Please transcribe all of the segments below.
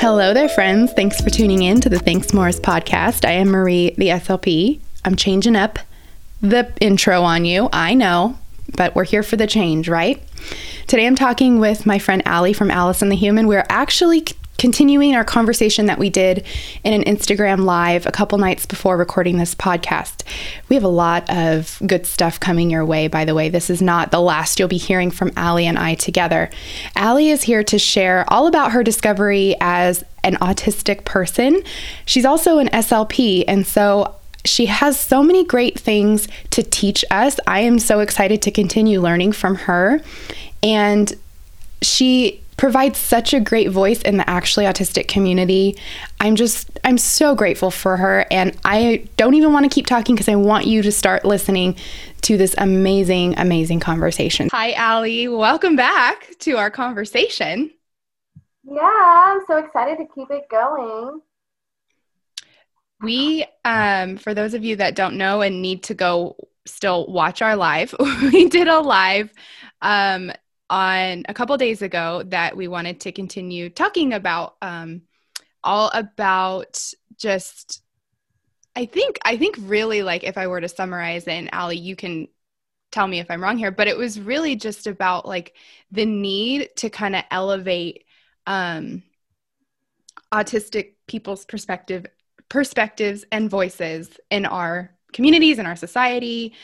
Hello there, friends. Thanks for tuning in to the Thanks Morris podcast. I am Marie, the SLP. I'm changing up the intro on you. I know, but we're here for the change, right? Today I'm talking with my friend Allie from Alice and the Human. We're actually continuing our conversation that we did in an Instagram live a couple nights before recording this podcast. We have a lot of good stuff coming your way, by the way. This is not the last you'll be hearing from Allie and I together. Allie is here to share all about her discovery as an autistic person. She's also an SLP, and so she has so many great things to teach us. I am so excited to continue learning from her. And she provides such a great voice in the actually autistic community. I'm just, I'm so grateful for her. And I don't even want to keep talking because I want you to start listening to this amazing, amazing conversation. Hi, Allie. Welcome back to our conversation. Yeah, I'm so excited to keep it going. We, um, for those of you that don't know and need to go still watch our live, we did a live um, on a couple days ago that we wanted to continue talking about um, all about just I think I think really like if I were to summarize it, and Allie, you can tell me if I'm wrong here, but it was really just about like the need to kind of elevate um, autistic people's perspective perspectives and voices in our communities in our society.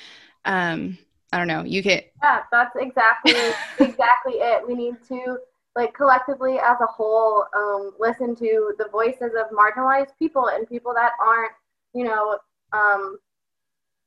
Um, I don't know. You get yeah. That's exactly exactly it. We need to like collectively as a whole um, listen to the voices of marginalized people and people that aren't you know um,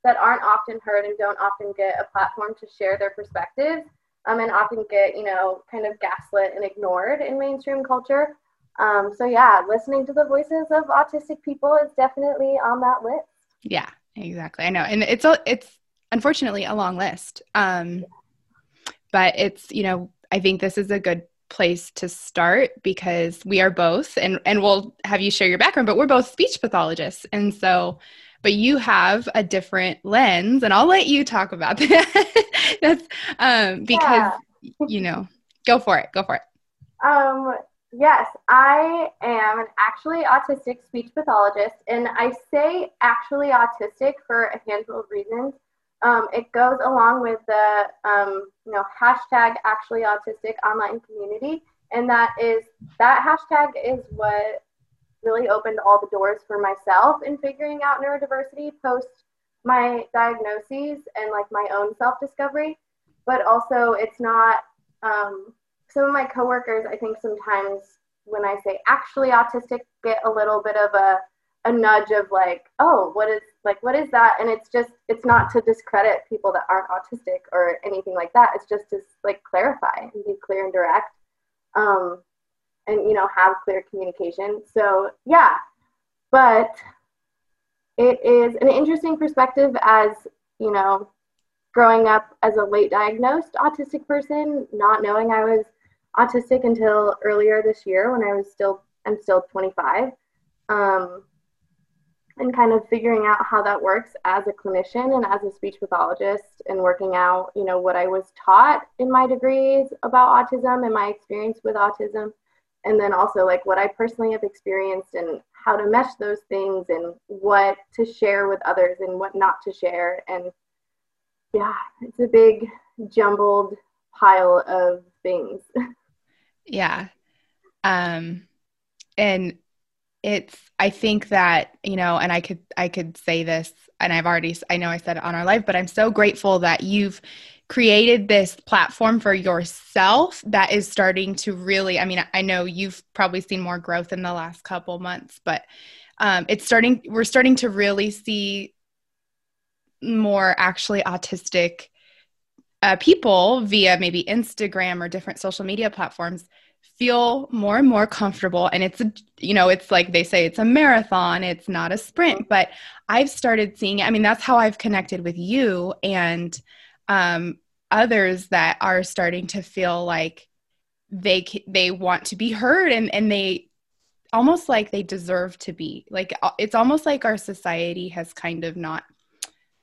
that aren't often heard and don't often get a platform to share their perspectives um, and often get you know kind of gaslit and ignored in mainstream culture. Um, so yeah, listening to the voices of autistic people is definitely on that list. Yeah, exactly. I know, and it's it's unfortunately a long list. Um, but it's, you know, I think this is a good place to start because we are both, and, and we'll have you share your background, but we're both speech pathologists. And so, but you have a different lens, and I'll let you talk about that. That's um, because, yeah. you know, go for it. Go for it. Um, Yes, I am an actually autistic speech pathologist, and I say actually autistic for a handful of reasons. Um, it goes along with the um, you know hashtag actually autistic online community, and that is that hashtag is what really opened all the doors for myself in figuring out neurodiversity post my diagnoses and like my own self discovery. But also, it's not um, some of my coworkers. I think sometimes when I say actually autistic, get a little bit of a a nudge of like, oh, what is like what is that? And it's just it's not to discredit people that aren't autistic or anything like that. It's just to like clarify and be clear and direct. Um, and you know have clear communication. So yeah, but it is an interesting perspective as you know growing up as a late diagnosed autistic person, not knowing I was autistic until earlier this year when I was still I'm still 25. Um, and kind of figuring out how that works as a clinician and as a speech pathologist and working out you know what i was taught in my degrees about autism and my experience with autism. And then also like what i personally have experienced and how to mesh those things and what to share with others and what not to share. And yeah it's a big jumbled pile of things. Yeah. Um and it's i think that you know and i could i could say this and i've already i know i said it on our live but i'm so grateful that you've created this platform for yourself that is starting to really i mean i know you've probably seen more growth in the last couple months but um, it's starting we're starting to really see more actually autistic uh, people via maybe instagram or different social media platforms feel more and more comfortable. And it's a, you know it's like they say it's a marathon it's not a sprint. But i've started seeing i mean that's how i've connected with you and um, others that are starting to feel like they they want to be heard and and they almost like they deserve to be. Like uh, it's almost like our society has kind of not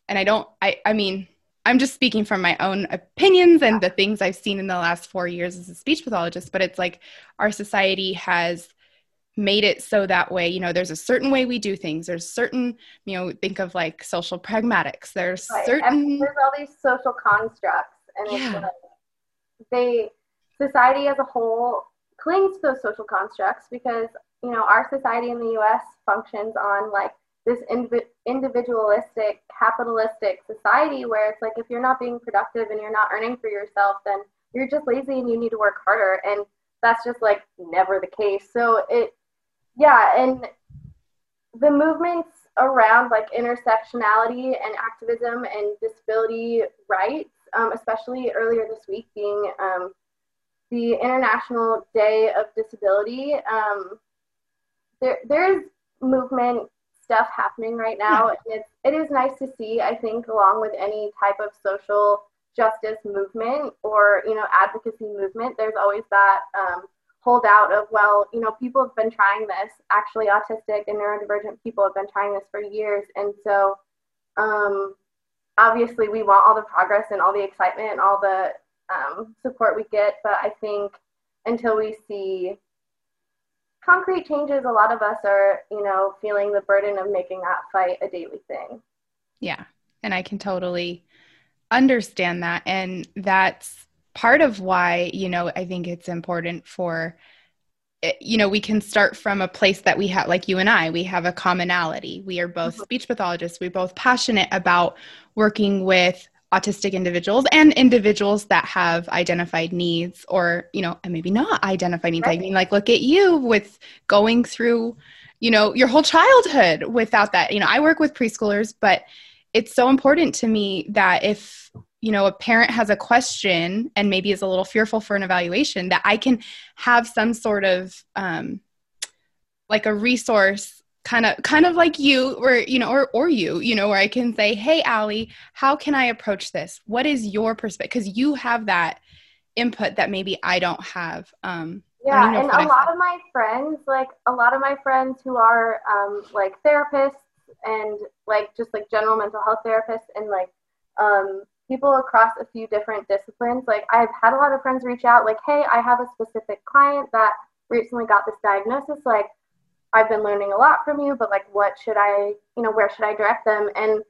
and i don't i i mean I'm just speaking from my own opinions and the things I've seen in the last four years as a speech pathologist, but it's like our society has made it so that way you know there's a certain way we do things there's certain you know think of like social pragmatics there's right. certain there's all these social constructs and yeah. Like they society as a whole clings to those social constructs because you know our society in the us functions on like this individualistic capitalistic society where it's like if you're not being productive and you're not earning for yourself then you're just lazy and you need to work harder. And that's just like never the case. So it yeah and the movements around like intersectionality and activism and disability rights um, especially earlier this week being um, the international day of disability um, there, there is movement stuff happening right now and it's, it is nice to see i think along with any type of social justice movement or you know advocacy movement there's always that um, holdout of well you know people have been trying this. Actually autistic and neurodivergent people have been trying this for years. And so um, obviously we want all the progress and all the excitement and all the um, support we get. But i think until we see concrete changes a lot of us are you know feeling the burden of making that fight a daily thing. Yeah and i can totally understand that and that's part of why you know i think it's important for eh, you know we can start from a place that we have like you and i we have a commonality. We are both mm-hmm. speech pathologists. We're both passionate about working with autistic individuals and individuals that have identified needs or you know and maybe not identified needs right. i mean like look at you with going through you know your whole childhood without that you know i work with preschoolers but it's so important to me that if you know a parent has a question and maybe is a little fearful for an evaluation that i can have some sort of um, like a resource kind of kind of like you or you know or or you you know where i can say hey Allie how can i approach this? What is your perspective because you have that input that maybe i don't have um yeah and a lot of my friends like a lot of my friends who are um like therapists and like just like general mental health therapists and like um people across a few different disciplines like i've had a lot of friends reach out like hey i have a specific client that recently got this diagnosis like I've been learning a lot from you, but like, what should I, you know, where should I direct them? And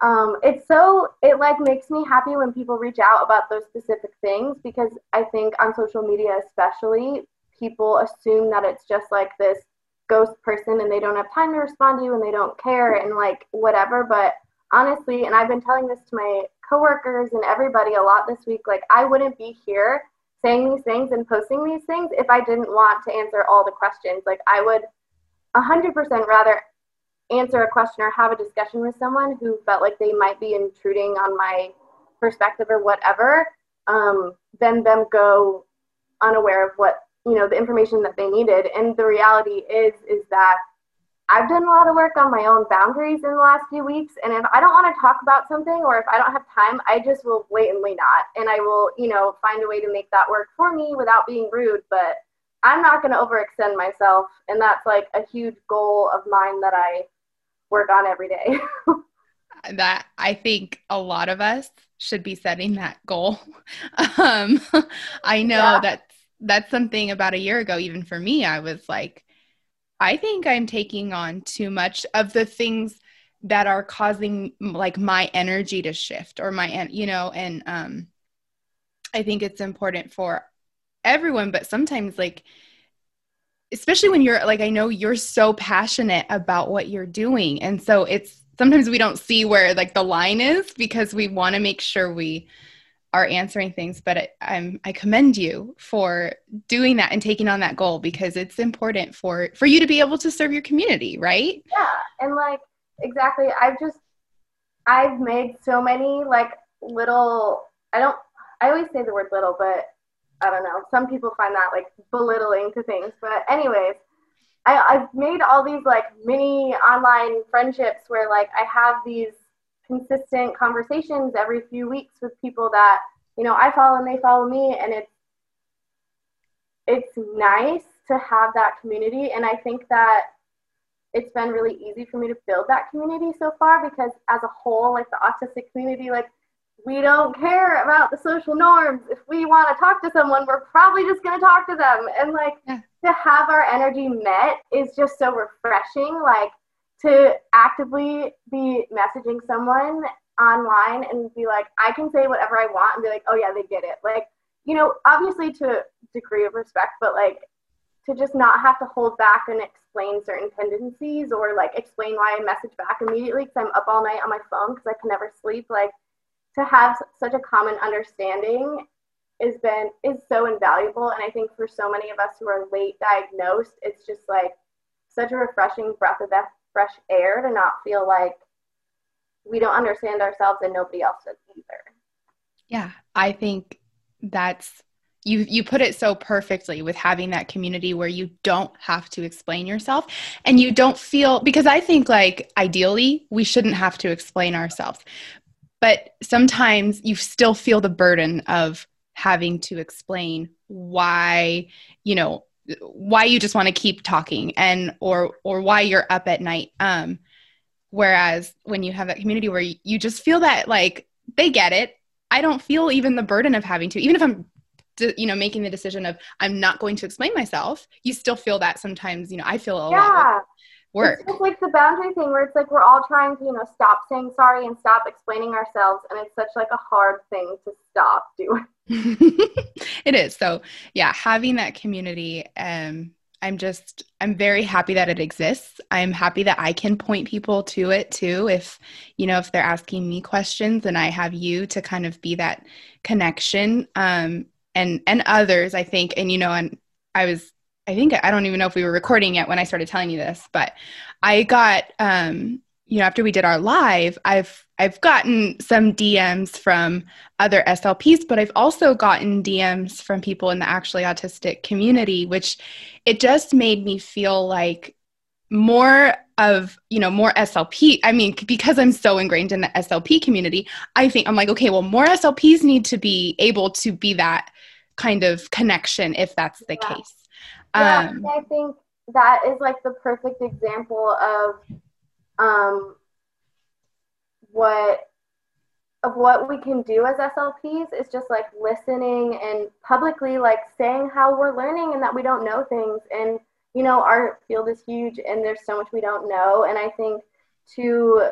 um, it's so, it like makes me happy when people reach out about those specific things because I think on social media, especially, people assume that it's just like this ghost person and they don't have time to respond to you and they don't care and like whatever. But honestly, and I've been telling this to my coworkers and everybody a lot this week, like, I wouldn't be here saying these things and posting these things if I didn't want to answer all the questions. Like, I would 100% rather answer a question or have a discussion with someone who felt like they might be intruding on my perspective or whatever um, than them go unaware of what you know the information that they needed. And the reality is is that i've done a lot of work on my own boundaries in the last few weeks. And if i don't want to talk about something or if i don't have time i just will blatantly not. And i will you know find a way to make that work for me without being rude. But I'm not going to overextend myself. And that's like a huge goal of mine that I work on every day. that I think a lot of us should be setting that goal. Um, I know yeah. that that's something about a year ago, even for me, I was like, I think I'm taking on too much of the things that are causing like my energy to shift or my, you know, and um, I think it's important for everyone, but sometimes like especially when you're like I know you're so passionate about what you're doing. And so it's sometimes we don't see where like the line is because we want to make sure we are answering things but I, I'm I commend you for doing that and taking on that goal because it's important for for you to be able to serve your community, right? Yeah, and like exactly. I've just I've made so many like little I don't I always say the word little, but I don't know. Some people find that like belittling to things. But anyways, I, I've made all these like mini online friendships where like I have these consistent conversations every few weeks with people that, you know, I follow and they follow me and it's it's nice to have that community and I think that it's been really easy for me to build that community so far because as a whole, like the autistic community, like we don't care about the social norms. If we want to talk to someone, we're probably just going to talk to them. And like yeah. to have our energy met is just so refreshing. Like to actively be messaging someone online and be like, I can say whatever I want and be like, oh yeah, they get it. Like, you know, obviously to a degree of respect, but like to just not have to hold back and explain certain tendencies or like explain why I message back immediately because I'm up all night on my phone because I can never sleep. Like to have such a common understanding has been is so invaluable. And i think for so many of us who are late diagnosed it's just like such a refreshing breath of fresh air to not feel like we don't understand ourselves and nobody else does either. Yeah i think that's you you put it so perfectly with having that community where you don't have to explain yourself and you don't feel because i think like ideally we shouldn't have to explain ourselves but sometimes you still feel the burden of having to explain why you know why you just want to keep talking and or or why you're up at night um whereas when you have that community where you, just feel that like they get it i don't feel even the burden of having to even if i'm you know making the decision of i'm not going to explain myself you still feel that sometimes you know i feel a yeah. lot work. It's like the boundary thing where it's like we're all trying to, you know, stop saying sorry and stop explaining ourselves, and it's such like a hard thing to stop doing. it is. So yeah, having that community, um, I'm just I'm very happy that it exists. I'm happy that I can point people to it too. If you know if they're asking me questions, and I have you to kind of be that connection. Um, and and others, I think, and you know, and I was I think I don't even know if we were recording yet when I started telling you this, but I got um, you know after we did our live, I've I've gotten some DMs from other SLPs, but I've also gotten DMs from people in the actually autistic community, which it just made me feel like more of you know more slp i mean because i'm so ingrained in the slp community i think i'm like okay well more slps need to be able to be that kind of connection if that's the yeah. case yeah, um, I think that is like the perfect example of um, what of what we can do as SLPs is just like listening and publicly like saying how we're learning and that we don't know things. And you know our field is huge and there's so much we don't know. And I think to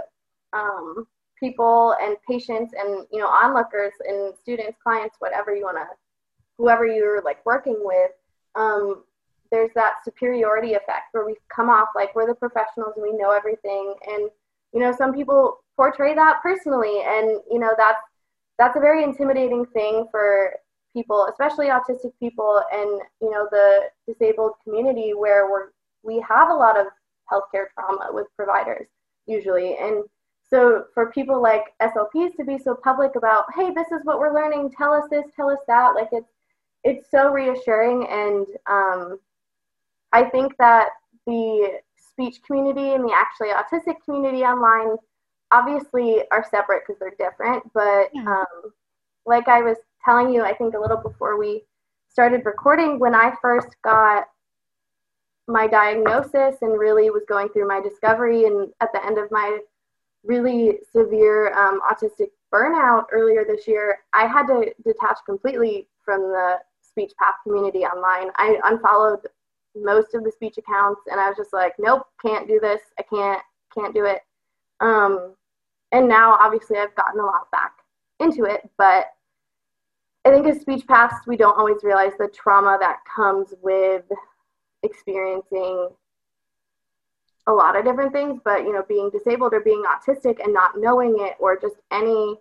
um, people and patients and you know onlookers and students clients whatever you want to whoever you're like working with um, there's that superiority effect where we come off like we're the professionals and we know everything. And you know some people portray that personally. And you know that's that's a very intimidating thing for people especially autistic people and you know the disabled community where we're we have a lot of healthcare trauma with providers usually. And so for people like slps to be so public about hey this is what we're learning. Tell us this tell us that. Like it's it's so reassuring. And um, I think that the speech community and the actually autistic community online obviously are separate because they're different. But yeah. um, like I was telling you, I think a little before we started recording, when I first got my diagnosis and really was going through my discovery, and at the end of my really severe um, autistic burnout earlier this year, I had to detach completely from the speech path community online. I unfollowed most of the speech accounts and I was just like, nope, can't do this. I can't, can't do it. Um, and now obviously I've gotten a lot back into it, but I think as speech paths, we don't always realize the trauma that comes with experiencing a lot of different things, but you know, being disabled or being autistic and not knowing it or just any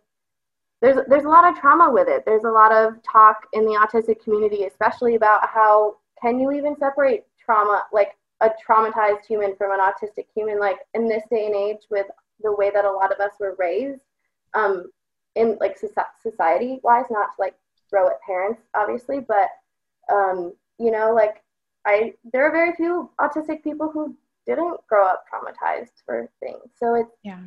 there's there's a lot of trauma with it. There's a lot of talk in the autistic community, especially about how can you even separate trauma, like a traumatized human from an autistic human? Like in this day and age, with the way that a lot of us were raised, um, in like society wise, not to like throw at parents, obviously, but um, you know, like I, there are very few autistic people who didn't grow up traumatized for things. So it's yeah,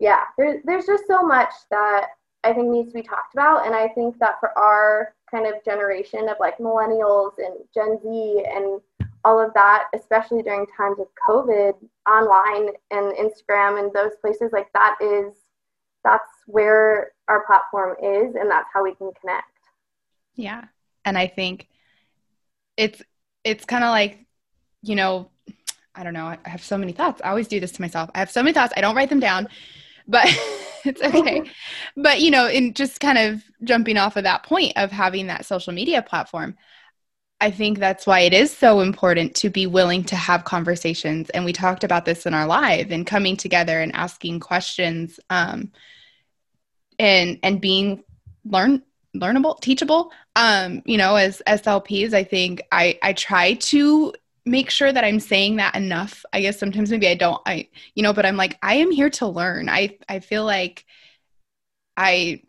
yeah. There's there's just so much that I think needs to be talked about, and I think that for our kind of generation of like millennials and Gen Z and all of that, especially during times of COVID, online and Instagram and those places, like that is that's where our platform is and that's how we can connect. Yeah. And I think it's it's kind of like, you know, I don't know, I have so many thoughts. I always do this to myself. I have so many thoughts. I don't write them down. But it's okay. but you know, in just kind of jumping off of that point of having that social media platform, I think that's why it is so important to be willing to have conversations. And we talked about this in our live and coming together and asking questions um, and and being learn learnable, teachable. Um, you know, as SLPs, I think I I try to make sure that I'm saying that enough. I guess sometimes maybe I don't I you know, but I'm like I am here to learn. I I feel like I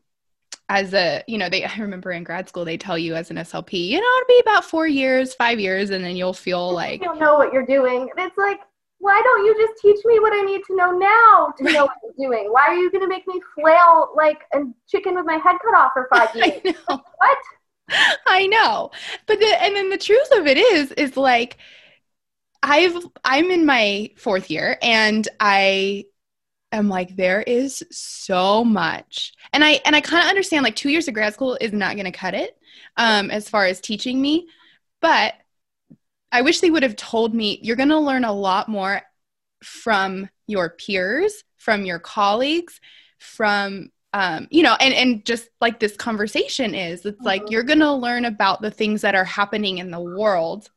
as a you know they i remember in grad school they tell you as an slp you know it'll be about four years five years and then you'll feel like you don't know what you're doing. It's like why don't you just teach me what i need to know now to know what i'm doing? Why are you going to make me flail like a chicken with my head cut off for five years? what? I know. But the and then the truth of it is is like i've i'm in my fourth year and i am like there is so much and i and i kind of understand like two years of grad school is not going to cut it um as far as teaching me but i wish they would have told me you're going to learn a lot more from your peers from your colleagues from um, you know and and just like this conversation is it's like mm-hmm. you're going to learn about the things that are happening in the world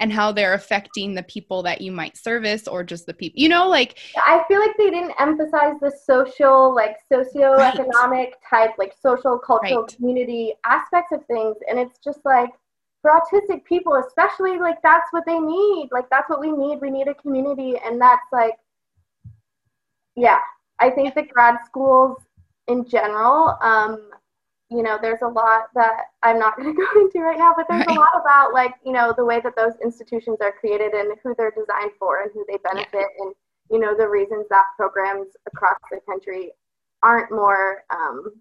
and how they're affecting the people that you might service or just the people you know like i feel like they didn't emphasize the social like socioeconomic right. type like social cultural right. community aspects of things and it's just like for autistic people especially like that's what they need like that's what we need we need a community and that's like yeah i think that grad schools in general um, you know, there's a lot that I'm not going to go into right now, but there's right. a lot about like, you know, the way that those institutions are created and who they're designed for and who they benefit yeah. and, you know, the reasons that programs across the country aren't more, um,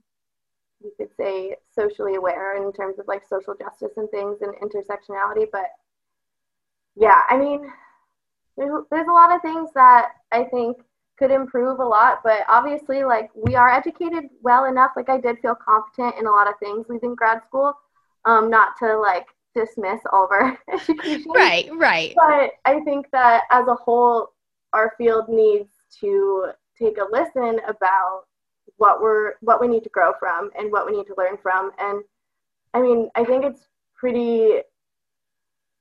you could say, socially aware in terms of like social justice and things and intersectionality. But yeah, I mean, there's, there's a lot of things that I think could improve a lot but obviously like we are educated well enough. Like i did feel competent in a lot of things leaving grad school um not to like dismiss all of our education. Right right. But i think that as a whole our field needs to take a listen about what we're what we need to grow from and what we need to learn from. And i mean i think it's pretty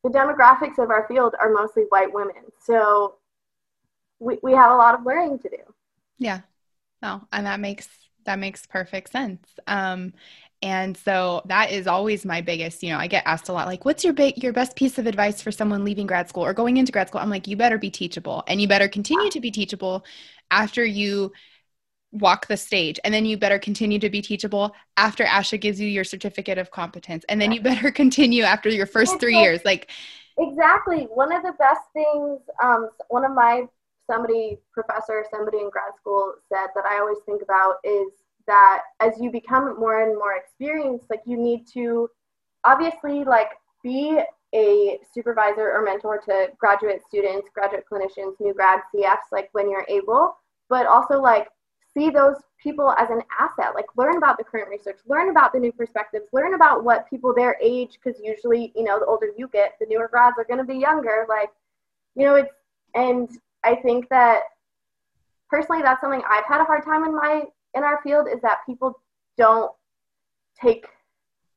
the demographics of our field are mostly white women. So we, we have a lot of learning to do. Yeah. No, and that makes that makes perfect sense. Um, and so that is always my biggest, you know, I get asked a lot like what's your big your best piece of advice for someone leaving grad school or going into grad school? I'm like you better be teachable and you better continue to be teachable after you walk the stage and then you better continue to be teachable after ASHA gives you your certificate of competence and then you better continue after your first 3 years like Exactly. One of the best things um one of my somebody, professor, somebody in grad school said that I always think about is that as you become more and more experienced, like you need to obviously like be a supervisor or mentor to graduate students, graduate clinicians, new grad CFs, like when you're able, but also like see those people as an asset, like learn about the current research, learn about the new perspectives, learn about what people their age, because usually, you know, the older you get, the newer grads are going to be younger. Like, you know, it's, and I think that personally that's something I've had a hard time in my in our field is that people don't take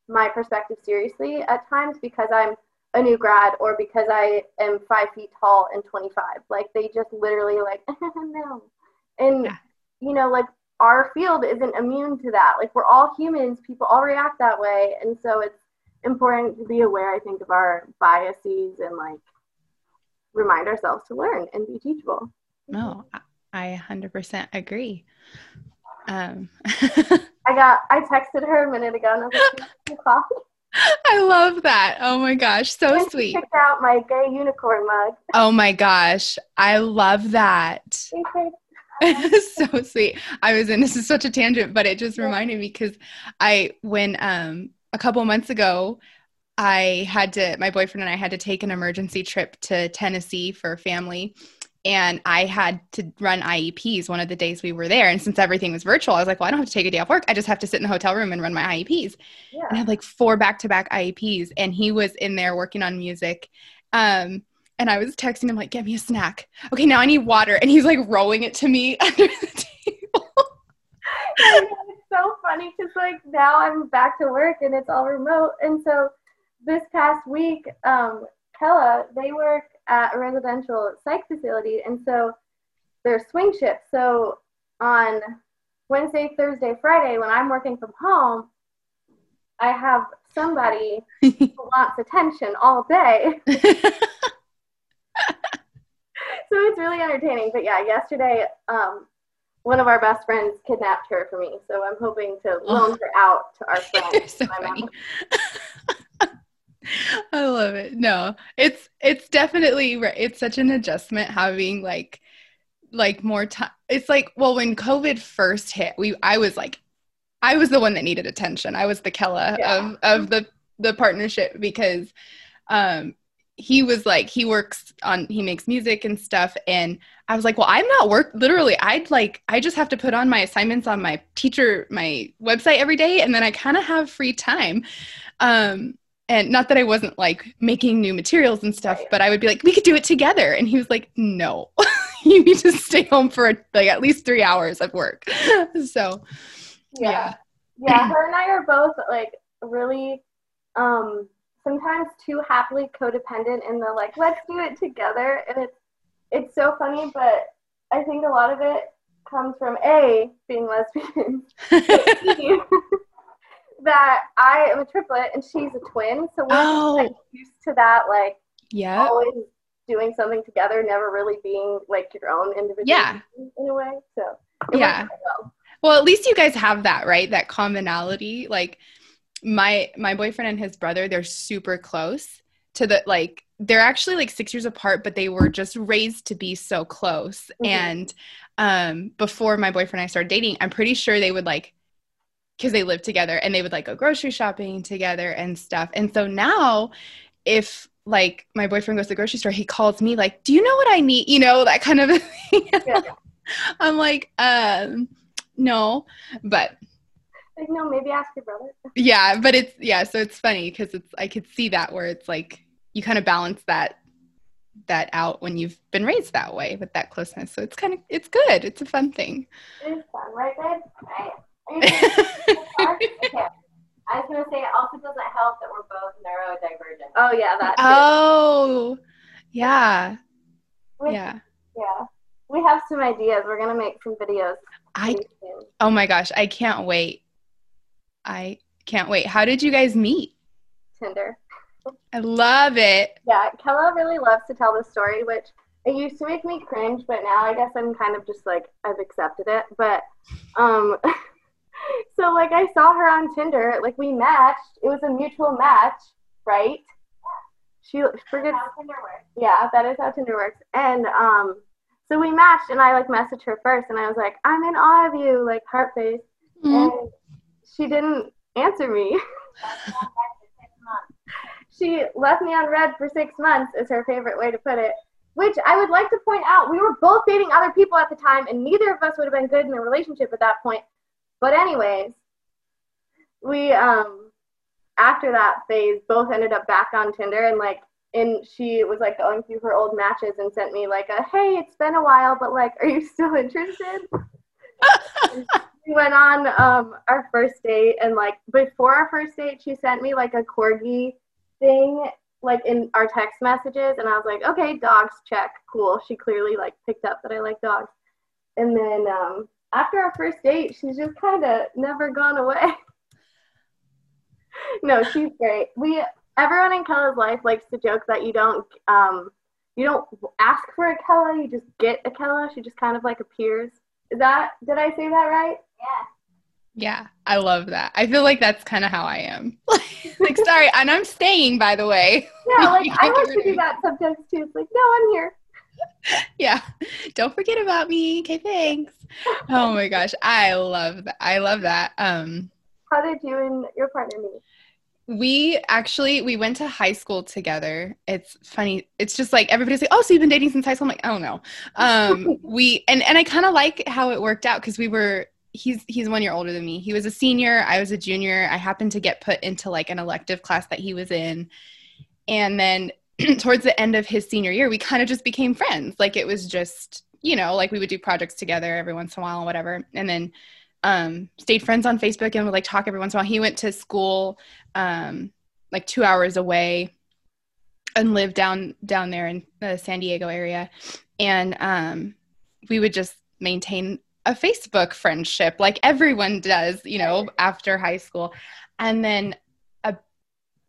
my perspective seriously at times because I'm a new grad or because I am five feet tall and 25. Like they just literally like no, and yeah. you know like our field isn't immune to that. Like we're all humans. People all react that way, and so it's important to be aware. I think of our biases and like remind ourselves to learn and be teachable. No, I 100% agree. Um. I got, I texted her a minute ago and I was like, coffee. I love that. Oh my gosh, so sweet. Picked out my gay unicorn mug. Oh my gosh, I love that. so sweet. I was in this is such a tangent, but it just reminded me because I when um a couple months ago I had to, my boyfriend and I had to take an emergency trip to Tennessee for family. and I had to run IEPs one of the days we were there. And since everything was virtual, I was like, well, I don't have to take a day off work. I just have to sit in the hotel room and run my IEPs. Yeah. And I had like four back to back IEPs, and he was in there working on music. Um, and I was texting him like, "Get me a snack." Okay, now I need water, and he's like rolling it to me under the table. it's so funny because like now I'm back to work and it's all remote, and so this past week, um, Kella they work at a residential psych facility, and so they're swing shifts. So on Wednesday, Thursday, Friday, when I'm working from home, I have somebody who wants attention all day. so it's really entertaining. But yeah, yesterday, um, one of our best friends kidnapped her for me. So I'm hoping to loan oh. her out to our friends. so funny. I love it. No, it's it's definitely it's such an adjustment having like like more time. It's like well, when COVID first hit, we I was like, I was the one that needed attention. I was the Kella yeah. of of the the partnership because um he was like he works on he makes music and stuff and i was like well i'm not work literally i'd like i just have to put on my assignments on my teacher my website every day and then i kind of have free time um and not that i wasn't like making new materials and stuff but i would be like we could do it together. And he was like no. You need to stay home for like at least three hours of work. So yeah. yeah. Yeah her and i are both like really um sometimes too happily codependent in the like let's do it together. And it's it's so funny but i think a lot of it comes from a being lesbian that i am a triplet and she's a twin so we're oh. like, used to that like yeah always doing something together never really being like your own individual yeah in a way so yeah well. well at least you guys have that right that commonality like my my boyfriend and his brother they're super close to the like they're actually like six years apart but they were just raised to be so close mm-hmm. and um before my boyfriend and i started dating i'm pretty sure they would like because they live together and they would like go grocery shopping together and stuff and so now if like my boyfriend goes to the grocery store he calls me like do you know what i need you know that kind of thing yeah. i'm like um no but like, no, maybe ask your brother. Yeah, but it's yeah, so it's funny because it's I could see that where it's like you kind of balance that that out when you've been raised that way with that closeness. So it's kind of it's good. It's a fun thing. It is fun, right, babe? Right. okay. I was gonna say it also doesn't help that we're both neurodivergent. Oh yeah, that. Too. Oh, yeah, we, yeah, yeah. We have some ideas. We're gonna make some videos. I. Oh my gosh, I can't wait. I can't wait. How did you guys meet? Tinder. I love it. Yeah, Kella really loves to tell the story, which it used to make me cringe, but now I guess I'm kind of just like I've accepted it. But um so like I saw her on Tinder, like we matched. It was a mutual match, right? She forgets Yeah, that is how Tinder works. And um so we matched and I like messaged her first and I was like, I'm in awe of you, like heart face. Mm-hmm. And she didn't answer me. she left me on read for six months, is her favorite way to put it. Which I would like to point out, we were both dating other people at the time, and neither of us would have been good in a relationship at that point. But anyways, we um after that phase both ended up back on Tinder and like and she was like going through her old matches and sent me like a hey it's been a while but like are you still interested we went on um, our first date, and like before our first date, she sent me like a corgi thing, like in our text messages, and I was like, okay, dogs, check, cool. She clearly like picked up that I like dogs, and then um, after our first date, she's just kind of never gone away. no, she's great. We everyone in Kella's life likes to joke that you don't um, you don't ask for a Kella, you just get a Kella. She just kind of like appears. Is that did I say that right? Yeah. Yeah, I love that. I feel like that's kind of how I am. like, sorry, and I'm staying, by the way. Yeah, like I like to do that sometimes too. It's like, no, I'm here. Yeah, don't forget about me. Okay, thanks. oh my gosh, I love that. I love that. Um, how did you and your partner meet? we actually we went to high school together. It's funny. It's just like everybody's like, "Oh, so you've been dating since high school?" I'm like, "Oh no." Um, we and and I kind of like how it worked out because we were. He's he's one year older than me. He was a senior. I was a junior. I happened to get put into like an elective class that he was in, and then towards the end of his senior year, we kind of just became friends. Like it was just you know like we would do projects together every once in a while and whatever. And then um, stayed friends on Facebook and would like talk every once in a while. He went to school um, like two hours away and lived down down there in the San Diego area, and um, we would just maintain a Facebook friendship like everyone does, you know, after high school, and then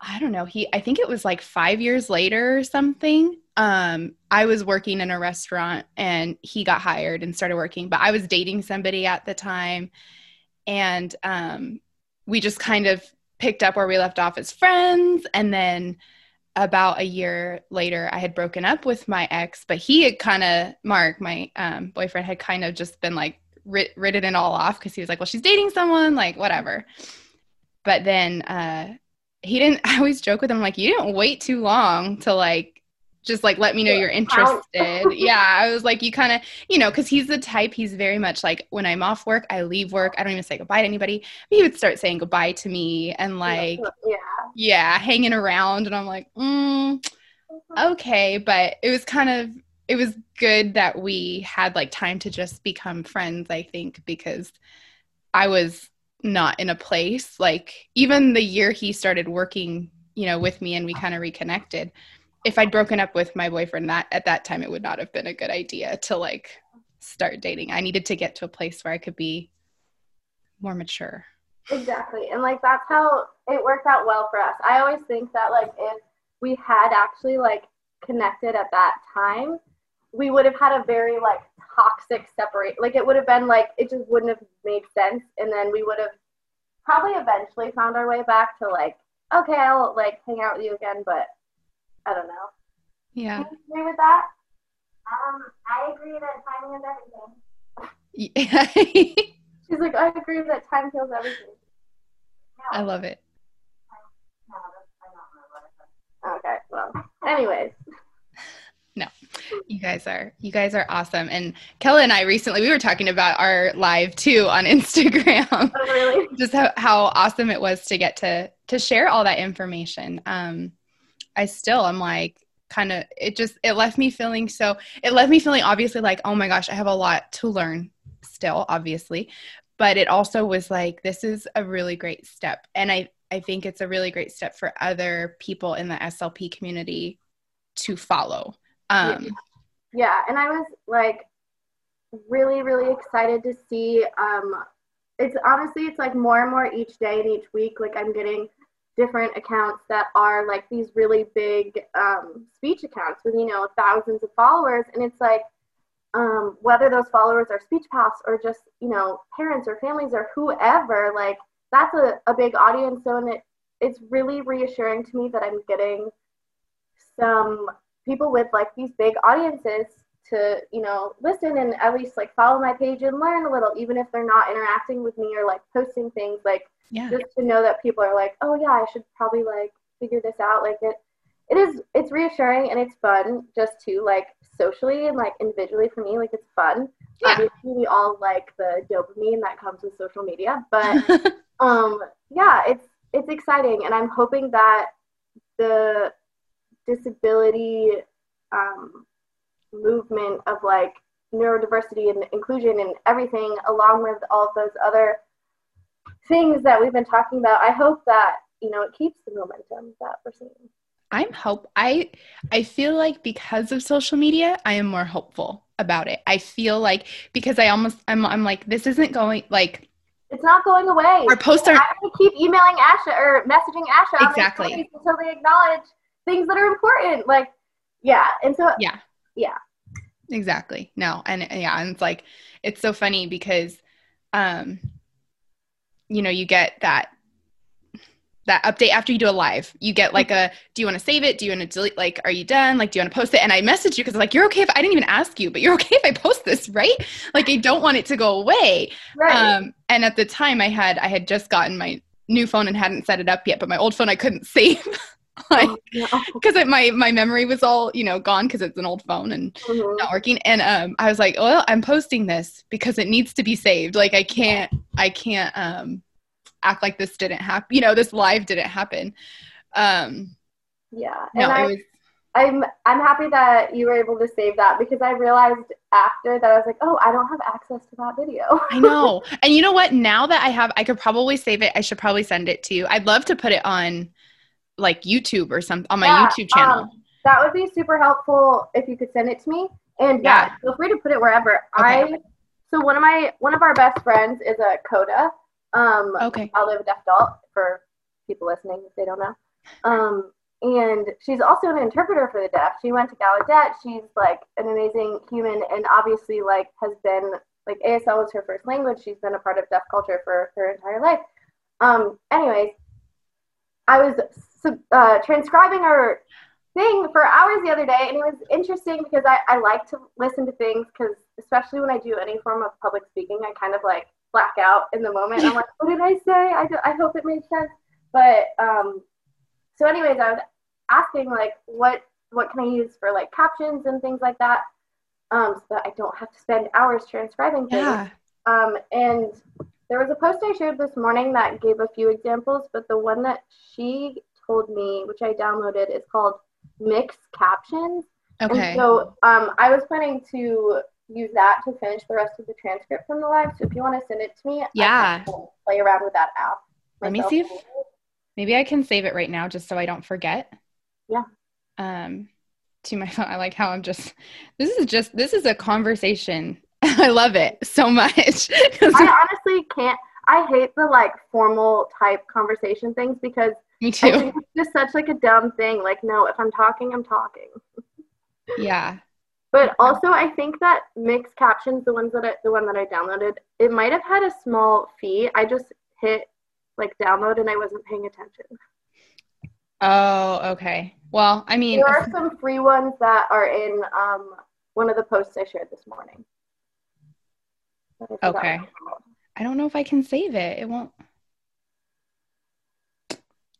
I don't know, he I think it was like five years later or something. Um, I was working in a restaurant and he got hired and started working, but I was dating somebody at the time, and um, we just kind of picked up where we left off as friends and then about a year later i had broken up with my ex but he had kind of mark my um, boyfriend had kind of just been like writ- written it all off because he was like well she's dating someone like whatever but then uh, he didn't i always joke with him like you didn't wait too long to like just like let me know you're interested. yeah, I was like, you kind of, you know, because he's the type. He's very much like when I'm off work, I leave work. I don't even say goodbye to anybody. He would start saying goodbye to me and like, yeah, yeah, hanging around, and I'm like, mm, okay, but it was kind of. It was good that we had like time to just become friends, I think, because I was not in a place like even the year he started working, you know, with me and we kind of reconnected if I'd broken up with my boyfriend that at that time it would not have been a good idea to like start dating. I needed to get to a place where I could be more mature. Exactly. And like that's how it worked out well for us. I always think that like if we had actually like connected at that time, we would have had a very like toxic separate like it would have been like it just wouldn't have made sense and then we would have probably eventually found our way back to like okay, I'll like hang out with you again, but I don't know. Yeah. Do you agree with that? Um, I agree that timing is everything. Yeah. She's like, I agree that time heals everything. No. I love it. Okay, well, anyways. No, you guys are you guys are awesome. And Kella and I recently we were talking about our live too on Instagram. Oh, really? Just how, how awesome it was to get to to share all that information. Um, I still i'm like kind of it just it left me feeling so it left me feeling obviously like oh my gosh I have a lot to learn still obviously but it also was like this is a really great step and I I think it's a really great step for other people in the SLP community to follow. Um, yeah. yeah, and I was like really really excited to see um it's honestly it's like more and more each day and each week like I'm getting different accounts that are like these really big um, speech accounts with you know thousands of followers and it's like um, whether those followers are speech paths or just you know parents or families or whoever like that's a, a big audience so and it, it's really reassuring to me that i'm getting some people with like these big audiences to you know listen and at least like follow my page and learn a little even if they're not interacting with me or like posting things like yeah. just to know that people are like oh yeah i should probably like figure this out like it it is it's reassuring and it's fun just to like socially and like individually for me like it's fun yeah. obviously we all like the dopamine that comes with social media but um yeah it's it's exciting and i'm hoping that the disability um, movement of like neurodiversity and inclusion and everything along with all of those other things that we've been talking about i hope that you know it keeps the momentum that we're seeing. I'm hope i i feel like because of social media i am more hopeful about it. I feel like because i almost i'm, I'm like this isn't going like it's not going away. Our posts are i to keep emailing asha or messaging asha exactly. until they acknowledge things that are important like yeah and so yeah. yeah. Exactly. No and yeah and it's like it's so funny because um you know you get that that update after you do a live. You get like a do you want to save it? Do you want to delete like are you done? Like do you want to post it? And i message you because like you're okay if i didn't even ask you but you're okay if i post this right? Like i don't want it to go away. Right. um and at the time i had i had just gotten my new phone and hadn't set it up yet, but my old phone I couldn't save. like because oh, no. my my memory was all you know gone because it's an old phone and mm-hmm. not working. And um i was like well i'm posting this because it needs to be saved. Like i can't i can't um act like this didn't happen you know this live didn't happen. Um yeah. no, and I, was, i'm i'm happy that you were able to save that because i realized after that i was like oh i don't have access to that video. I know. And you know what? Now that i have i could probably save it. I should probably send it to you. I'd love to put it on like youtube or something on my yeah, youtube channel um, that would be super helpful if you could send it to me and yeah, yeah feel free to put it wherever okay. i so one of my one of our best friends is a coda um, okay. I live a deaf adult for people listening if they don't know. Um, and she's also an interpreter for the deaf. She went to Gallaudet. She's like an amazing human, and obviously like has been like ASL was her first language. She's been a part of deaf culture for her entire life. Um, anyways, I was uh, transcribing our thing for hours the other day, and it was interesting because I, I like to listen to things because especially when I do any form of public speaking, I kind of like black out in the moment. I'm like, what did I say? I, do, I hope it made sense. But um, so, anyways, I was asking like, what what can I use for like captions and things like that, um, so that I don't have to spend hours transcribing things. Yeah. Um, and there was a post I shared this morning that gave a few examples, but the one that she told me, which I downloaded, is called Mix Captions. Okay. And so um, I was planning to use that to finish the rest of the transcript from the live. So if you want to send it to me, yeah, play around with that app. Let me see if maybe I can save it right now just so I don't forget. Yeah. Um, to my phone. I like how I'm just. This is just this is a conversation. I love it so much. I honestly can't. I hate the like formal type conversation things because me too. it's just such like a dumb thing. Like, no, if I'm talking, I'm talking. yeah. But also, I think that mixed captions, the ones that I, the one that I downloaded, it might have had a small fee. I just hit like download and I wasn't paying attention. Oh, okay. Well, I mean, there are some free ones that are in um, one of the posts I shared this morning. Okay. I don't know if I can save it. It won't.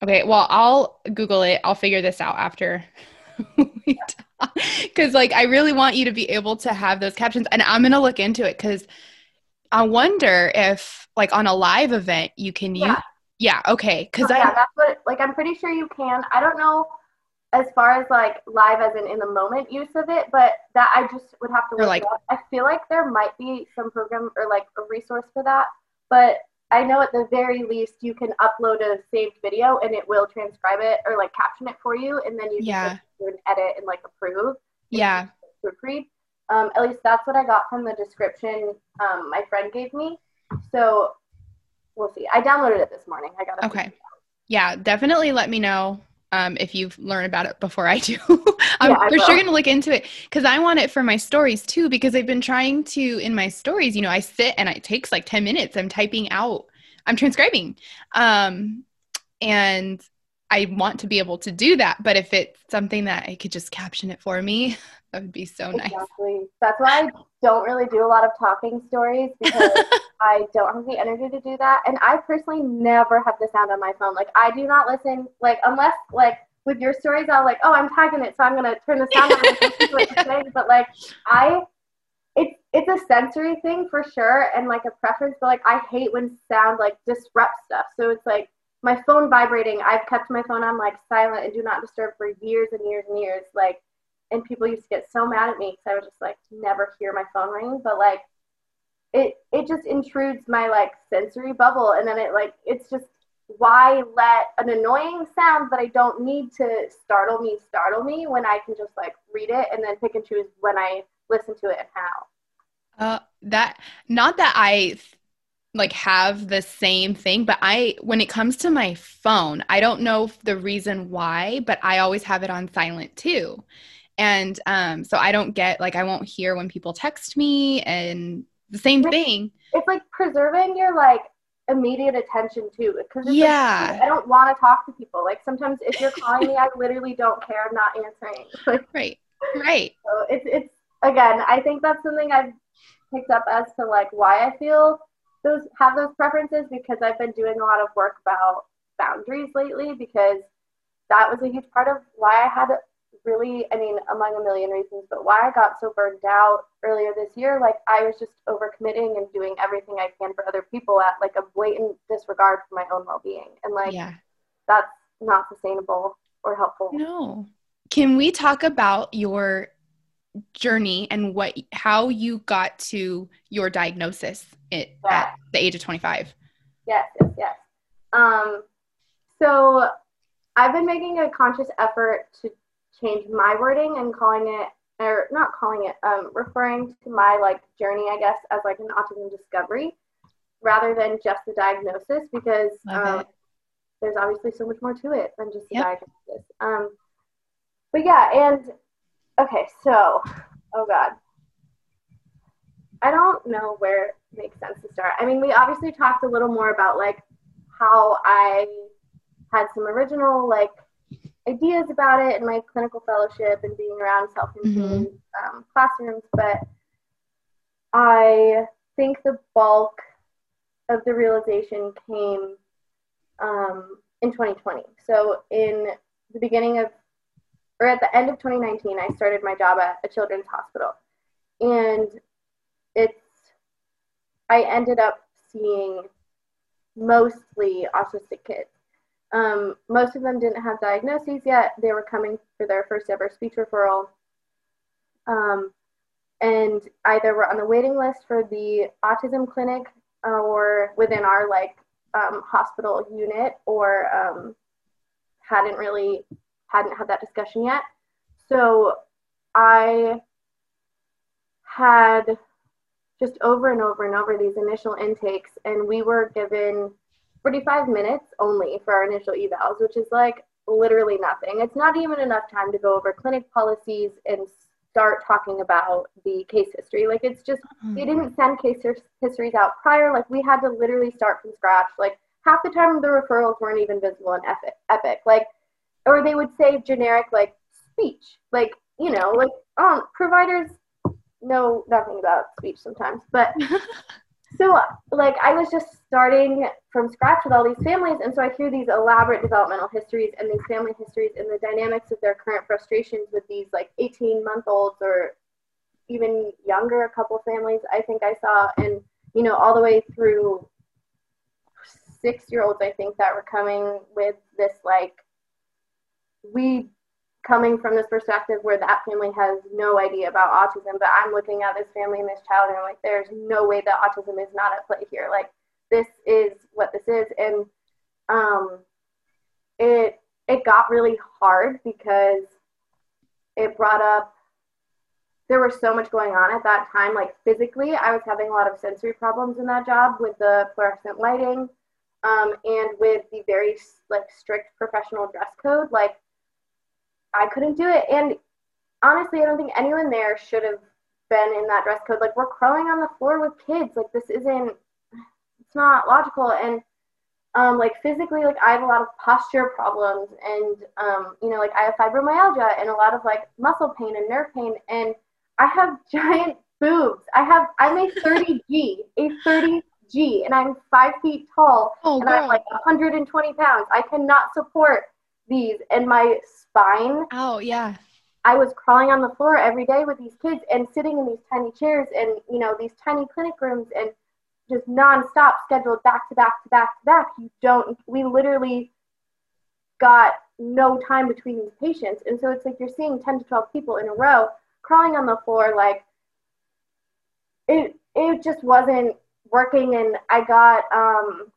Okay, well, I'll Google it. I'll figure this out after because like i really want you to be able to have those captions and i'm going to look into it because i wonder if like on a live event you can use yeah, yeah okay because oh, yeah that's what like i'm pretty sure you can. I don't know as far as like live as in in the moment use of it but that i just would have to look like i feel like there might be some program or like a resource for that but I know at the very least you can upload a saved video and it will transcribe it or like caption it for you, and then you yeah. just do an edit and like approve. Yeah. Proofread. Um, at least that's what I got from the description um, my friend gave me. So we'll see. I downloaded it this morning. I got it. Okay. Yeah, definitely let me know um, if you've learned about it before I do. I'm yeah, for sure going to look into it because I want it for my stories too. Because I've been trying to in my stories. You know, I sit and it takes like ten minutes. I'm typing out. I'm transcribing, um, and I want to be able to do that. But if it's something that I could just caption it for me, that would be so nice. Exactly. That's why I don't really do a lot of talking stories because I don't have the energy to do that. And I personally never have the sound on my phone. Like I do not listen like unless like with your stories I'll like, oh I'm tagging it, so I'm gonna turn the sound on. But like I it's it's a sensory thing for sure and like a preference, but like I hate when sound like disrupts stuff. So it's like my phone vibrating. I've kept my phone on like silent and do not disturb for years and years and years. Like, and people used to get so mad at me because I would just like never hear my phone ring. But like, it it just intrudes my like sensory bubble, and then it like it's just why let an annoying sound that I don't need to startle me startle me when I can just like read it and then pick and choose when I listen to it and how. Uh, that not that I like have the same thing but i when it comes to my phone i don't know the reason why but i always have it on silent too and um so i don't get like i won't hear when people text me and the same it's, thing it's like preserving your like immediate attention too because yeah like, i don't want to talk to people. Like sometimes if you're calling me i literally don't care i'm not answering. Right right. so it's it's again i think that's something i've picked up as to like why i feel those have those preferences because I've been doing a lot of work about boundaries lately because that was a huge part of why I had really, I mean, among a million reasons, but why I got so burned out earlier this year, like I was just overcommitting and doing everything I can for other people at like a blatant disregard for my own well being. And like, yeah. that's not sustainable or helpful. No. Can we talk about your journey and what how you got to your diagnosis at, yeah. at the age of 25? Yes, yes, yes. Um, so I've been making a conscious effort to change my wording and calling it or not calling it um, referring to my like journey i guess as like an autism discovery rather than just the diagnosis because um, there's obviously so much more to it than just the yep. diagnosis. Um, but yeah and okay so oh god. I don't know where it makes sense to start. I mean we obviously talked a little more about like how i had some original like ideas about it in my clinical fellowship and being around self-contained mm-hmm. um, classrooms, but I think the bulk of the realization came um, in 2020. So in the beginning of, or at the end of 2019, I started my job at a children's hospital, and it's I ended up seeing mostly autistic kids um, most of them didn't have diagnoses yet. They were coming for their first ever speech referral. Um, and either were on the waiting list for the autism clinic or within our like um, hospital unit or um, hadn't really hadn't had that discussion yet. So I had just over and over and over these initial intakes, and we were given 45 minutes only for our initial evals, which is like literally nothing. It's not even enough time to go over clinic policies and start talking about the case history. Like it's just mm-hmm. they didn't send case histories out prior. Like we had to literally start from scratch. Like half the time the referrals weren't even visible in Epic. Epic. Like or they would say generic like speech. Like you know like um providers know nothing about speech sometimes, but so like i was just starting from scratch with all these families and so i hear these elaborate developmental histories and these family histories and the dynamics of their current frustrations with these like 18 month olds or even younger a couple families i think i saw and you know all the way through six year olds i think that were coming with this like we coming from this perspective where that family has no idea about autism, but I'm looking at this family and this child and I'm like, there's no way that autism is not at play here. Like this is what this is. And um it it got really hard because it brought up there was so much going on at that time. Like physically, I was having a lot of sensory problems in that job with the fluorescent lighting, um, and with the very like strict professional dress code. Like I couldn't do it. And honestly, I don't think anyone there should have been in that dress code. Like we're crawling on the floor with kids. Like this isn't it's not logical. And um, like physically, like I have a lot of posture problems and um, you know, like I have fibromyalgia and a lot of like muscle pain and nerve pain and I have giant boobs. I have I'm a 30G, a 30G, and I'm five feet tall oh, and girl. I'm like 120 pounds. I cannot support these and my spine. Oh, yeah. I was crawling on the floor every day with these kids and sitting in these tiny chairs and, you know, these tiny clinic rooms and just nonstop scheduled back to back to back to back. You don't, we literally got no time between these patients. And so it's like you're seeing 10 to 12 people in a row crawling on the floor. Like it, it just wasn't working. And I got, um,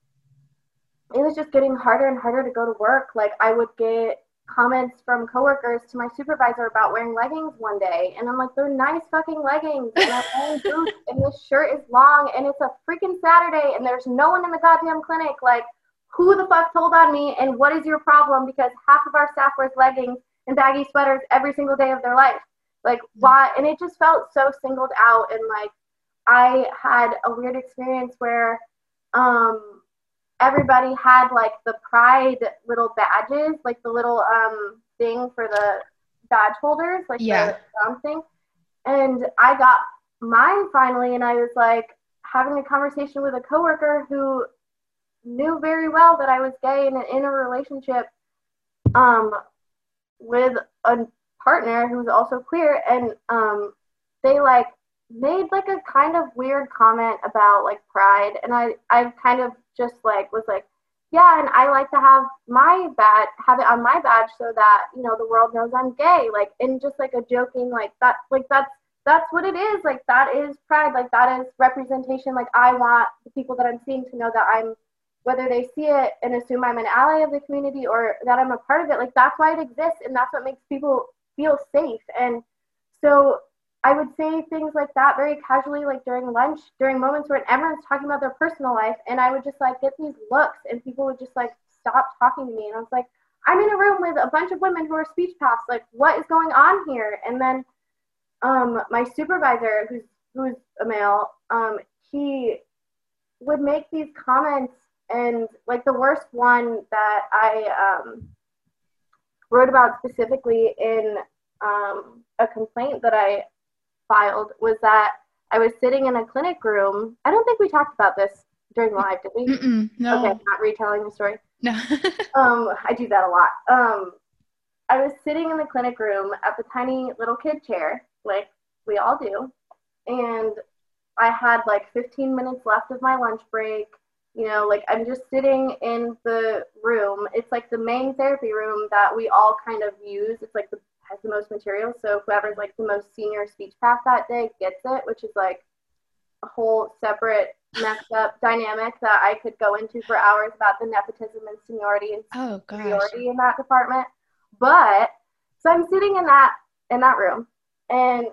it was just getting harder and harder to go to work. Like I would get comments from coworkers to my supervisor about wearing leggings one day, and I'm like, they're nice fucking leggings, and I'm wearing boots, and this shirt is long, and it's a freaking Saturday, and there's no one in the goddamn clinic. Like, who the fuck told on me, and what is your problem? Because half of our staff wears leggings and baggy sweaters every single day of their life. Like, why? And it just felt so singled out, and like, I had a weird experience where, um, everybody had like the pride little badges, like the little um thing for the badge holders, like yeah. the um. And I got mine finally, and I was like, having a conversation with a coworker who knew very well that I was gay and in a relationship um, with a partner who's also queer, and um, they like made like a kind of weird comment about like pride, and I I kind of just like was like, yeah, and I like to have my badge, have it on my badge so that you know the world knows I'm gay, like in just like a joking like that, like that's that's what it is, like that is pride, like that is representation. Like I want the people that I'm seeing to know that I'm, whether they see it and assume I'm an ally of the community or that I'm a part of it, like that's why it exists, and that's what makes people feel safe. And so I would say things like that very casually, like during lunch, during moments where everyone's talking about their personal life, and I would just like get these looks, and people would just like stop talking to me, and I was like, I'm in a room with a bunch of women who are speech paths, like what is going on here? And then um, my supervisor, who's who's a male, um, he would make these comments, and like the worst one that I um, wrote about specifically in um, a complaint that I filed was that I was sitting in a clinic room. I don't think we talked about this during live, did we? Mm-mm, no. Okay, not retelling the story. No. um, I do that a lot. Um, I was sitting in the clinic room at the tiny little kid chair, like we all do, and I had like 15 minutes left of my lunch break. You know, like I'm just sitting in the room. It's like the main therapy room that we all kind of use. It's like the has the most material. So whoever's like the most senior speech path that day gets it, which is like a whole separate messed up dynamic that I could go into for hours about the nepotism and seniority and oh, seniority in that department. But so I'm sitting in that in that room and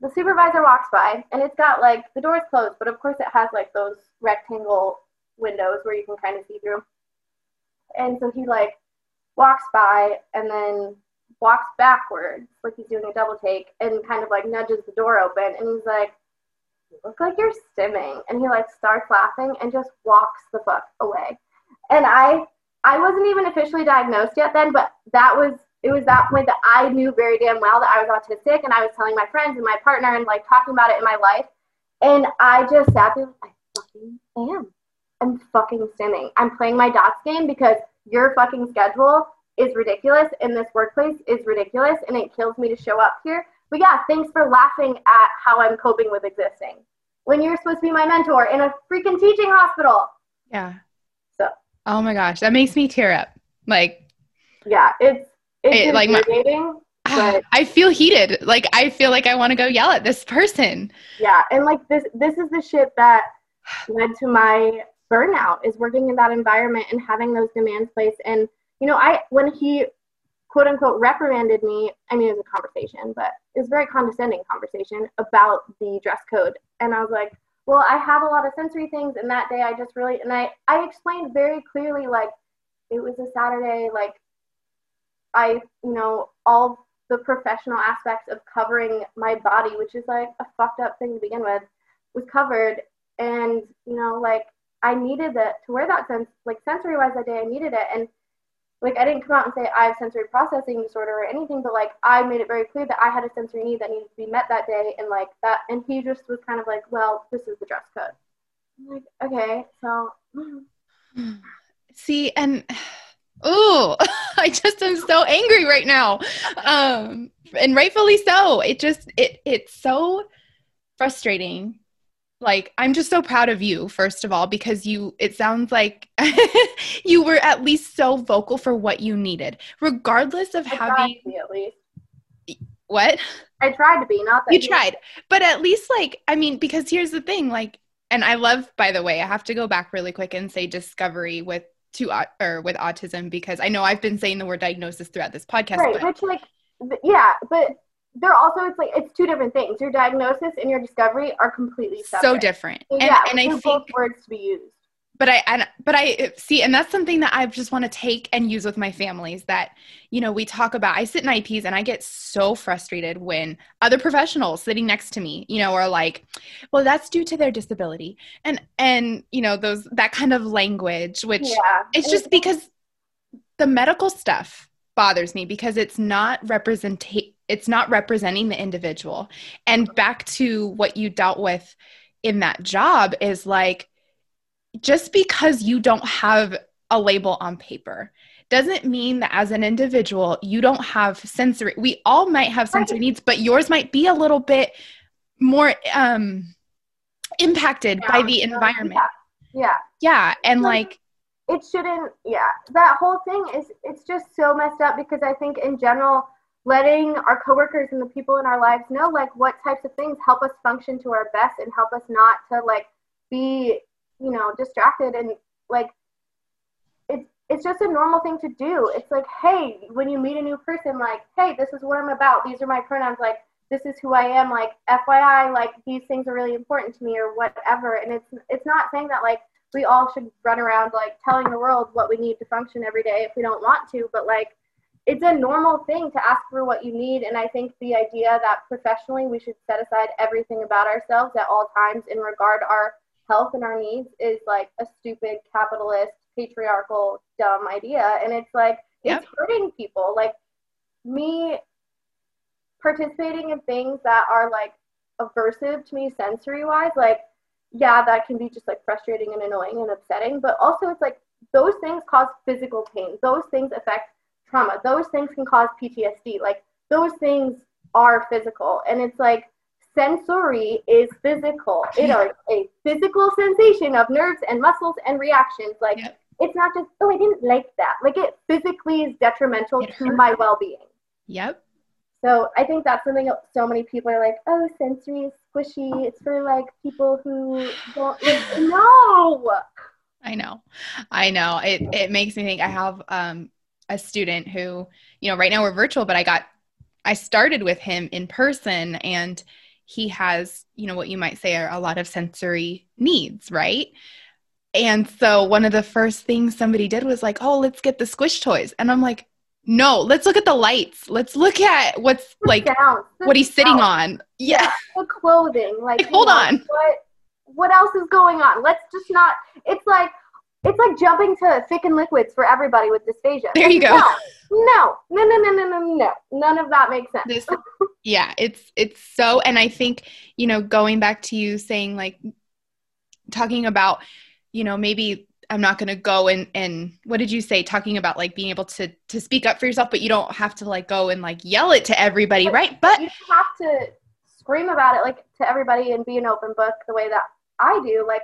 the supervisor walks by and it's got like the door's closed, but of course it has like those rectangle windows where you can kind of see through. And so he like walks by and then walks backwards, like he's doing a double take, and kind of like nudges the door open. And he's like, You look like you're stimming. And he like starts laughing and just walks the fuck away. And I I wasn't even officially diagnosed yet then, but that was it was that point that I knew very damn well that I was autistic and I was telling my friends and my partner and like talking about it in my life. And I just sat there, like, I fucking am. I'm fucking stimming. I'm playing my dots game because your fucking schedule is ridiculous and this workplace is ridiculous and it kills me to show up here. But yeah, thanks for laughing at how I'm coping with existing. When you're supposed to be my mentor in a freaking teaching hospital. Yeah. So. Oh my gosh, that makes me tear up. Like. Yeah, it's it's it, like my, but I feel heated. Like I feel like I want to go yell at this person. Yeah, and like this this is the shit that led to my burnout is working in that environment and having those demands placed and you know, I when he quote unquote reprimanded me, I mean it was a conversation, but it was a very condescending conversation about the dress code. And I was like, Well, I have a lot of sensory things and that day I just really and I, I explained very clearly like it was a Saturday, like I, you know, all the professional aspects of covering my body, which is like a fucked up thing to begin with, was covered. And, you know, like I needed that to wear that sense, like sensory wise that day, I needed it. And like I didn't come out and say I have sensory processing disorder or anything, but like I made it very clear that I had a sensory need that needed to be met that day, and like that, and he just was kind of like, well, this is the dress code. I'm like, okay, so. See, and oh, I just am so angry right now, um, and rightfully so. It just it it's so frustrating like i'm just so proud of you first of all because you it sounds like you were at least so vocal for what you needed regardless of I having be, at least. What? I tried to be not that you tried but at least like i mean because here's the thing like and i love by the way i have to go back really quick and say discovery with to or with autism because i know i've been saying the word diagnosis throughout this podcast right, but, which like yeah but they're also it's like it's two different things. Your diagnosis and your discovery are completely separate. So different. So, yeah, and, and I think both words to be used. But I and but I uh, see, and that's something that I just want to take and use with my families. That you know we talk about. I sit in IEPs and I get so frustrated when other professionals sitting next to me, you know, are like, "Well, that's due to their disability," and and you know those that kind of language, which yeah. it's just because the medical stuff bothers me because it's not representate it's not representing the individual. And back to what you dealt with in that job is like just because you don't have a label on paper doesn't mean that as an individual you don't have sensory we all might have sensory needs but yours might be a little bit more um impacted yeah, by the environment. Yeah. Yeah, yeah. and like it shouldn't yeah. That whole thing is it's just so messed up because i think in general letting our coworkers and the people in our lives know like what types of things help us function to our best and help us not to like be you know distracted and like it's it's just a normal thing to do. It's like hey when you meet a new person like hey this is what i'm about. These are my pronouns. Like this is who i am. Like fyi like these things are really important to me or whatever. And it's it's not saying that like we all should run around like telling the world what we need to function every day if we don't want to but like it's a normal thing to ask for what you need and i think the idea that professionally we should set aside everything about ourselves at all times in regard our health and our needs is like a stupid capitalist patriarchal dumb idea. And it's like yep. it's hurting people. Like me participating in things that are like aversive to me sensory wise like yeah that can be just like frustrating and annoying and upsetting but also it's like those things cause physical pain. Those things affect trauma. Those things can cause ptsd like those things are physical. And it's like sensory is physical. It is a physical sensation of nerves and muscles and reactions. Like it's not just oh i didn't like that. Like it physically is detrimental it to hurt. my well-being. Yep. So i think that's something so many people are like oh sensory is squishy. It's for like people who don't like no! I know. I know. It, it makes me think i have um a student who, you know, right now we're virtual, but I got, I started with him in person and he has, you know, what you might say are a lot of sensory needs, right? And so one of the first things somebody did was like, oh, let's get the squish toys. And I'm like, no, let's look at the lights. Let's look at what's like what he's sitting on. Yeah. yeah. The clothing. Like, like hold know, on. What what else is going on? Let's just not it's like it's like jumping to thickened liquids for everybody with dysphagia. There you go. No, no, no, no, no, no, no, no. None of that makes sense. This, yeah, it's it's so, and I think you know, going back to you saying like talking about, you know, maybe I'm not going to go and and what did you say? Talking about like being able to to speak up for yourself, but you don't have to like go and like yell it to everybody, but right? But you have to scream about it like to everybody and be an open book the way that I do. Like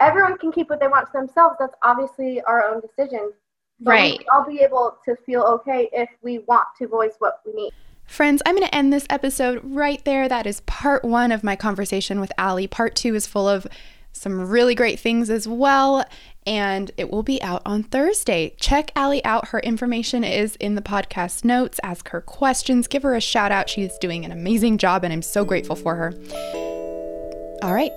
everyone can keep what they want to themselves. That's obviously our own decision. But right. I'll be able to feel okay if we want to voice what we need. Friends, I'm going to end this episode right there. That is part one of my conversation with Allie. Part two is full of some really great things as well, and it will be out on Thursday. Check Allie out. Her information is in the podcast notes. Ask her questions, give her a shout out. She's doing an amazing job, and I'm so grateful for her. All right,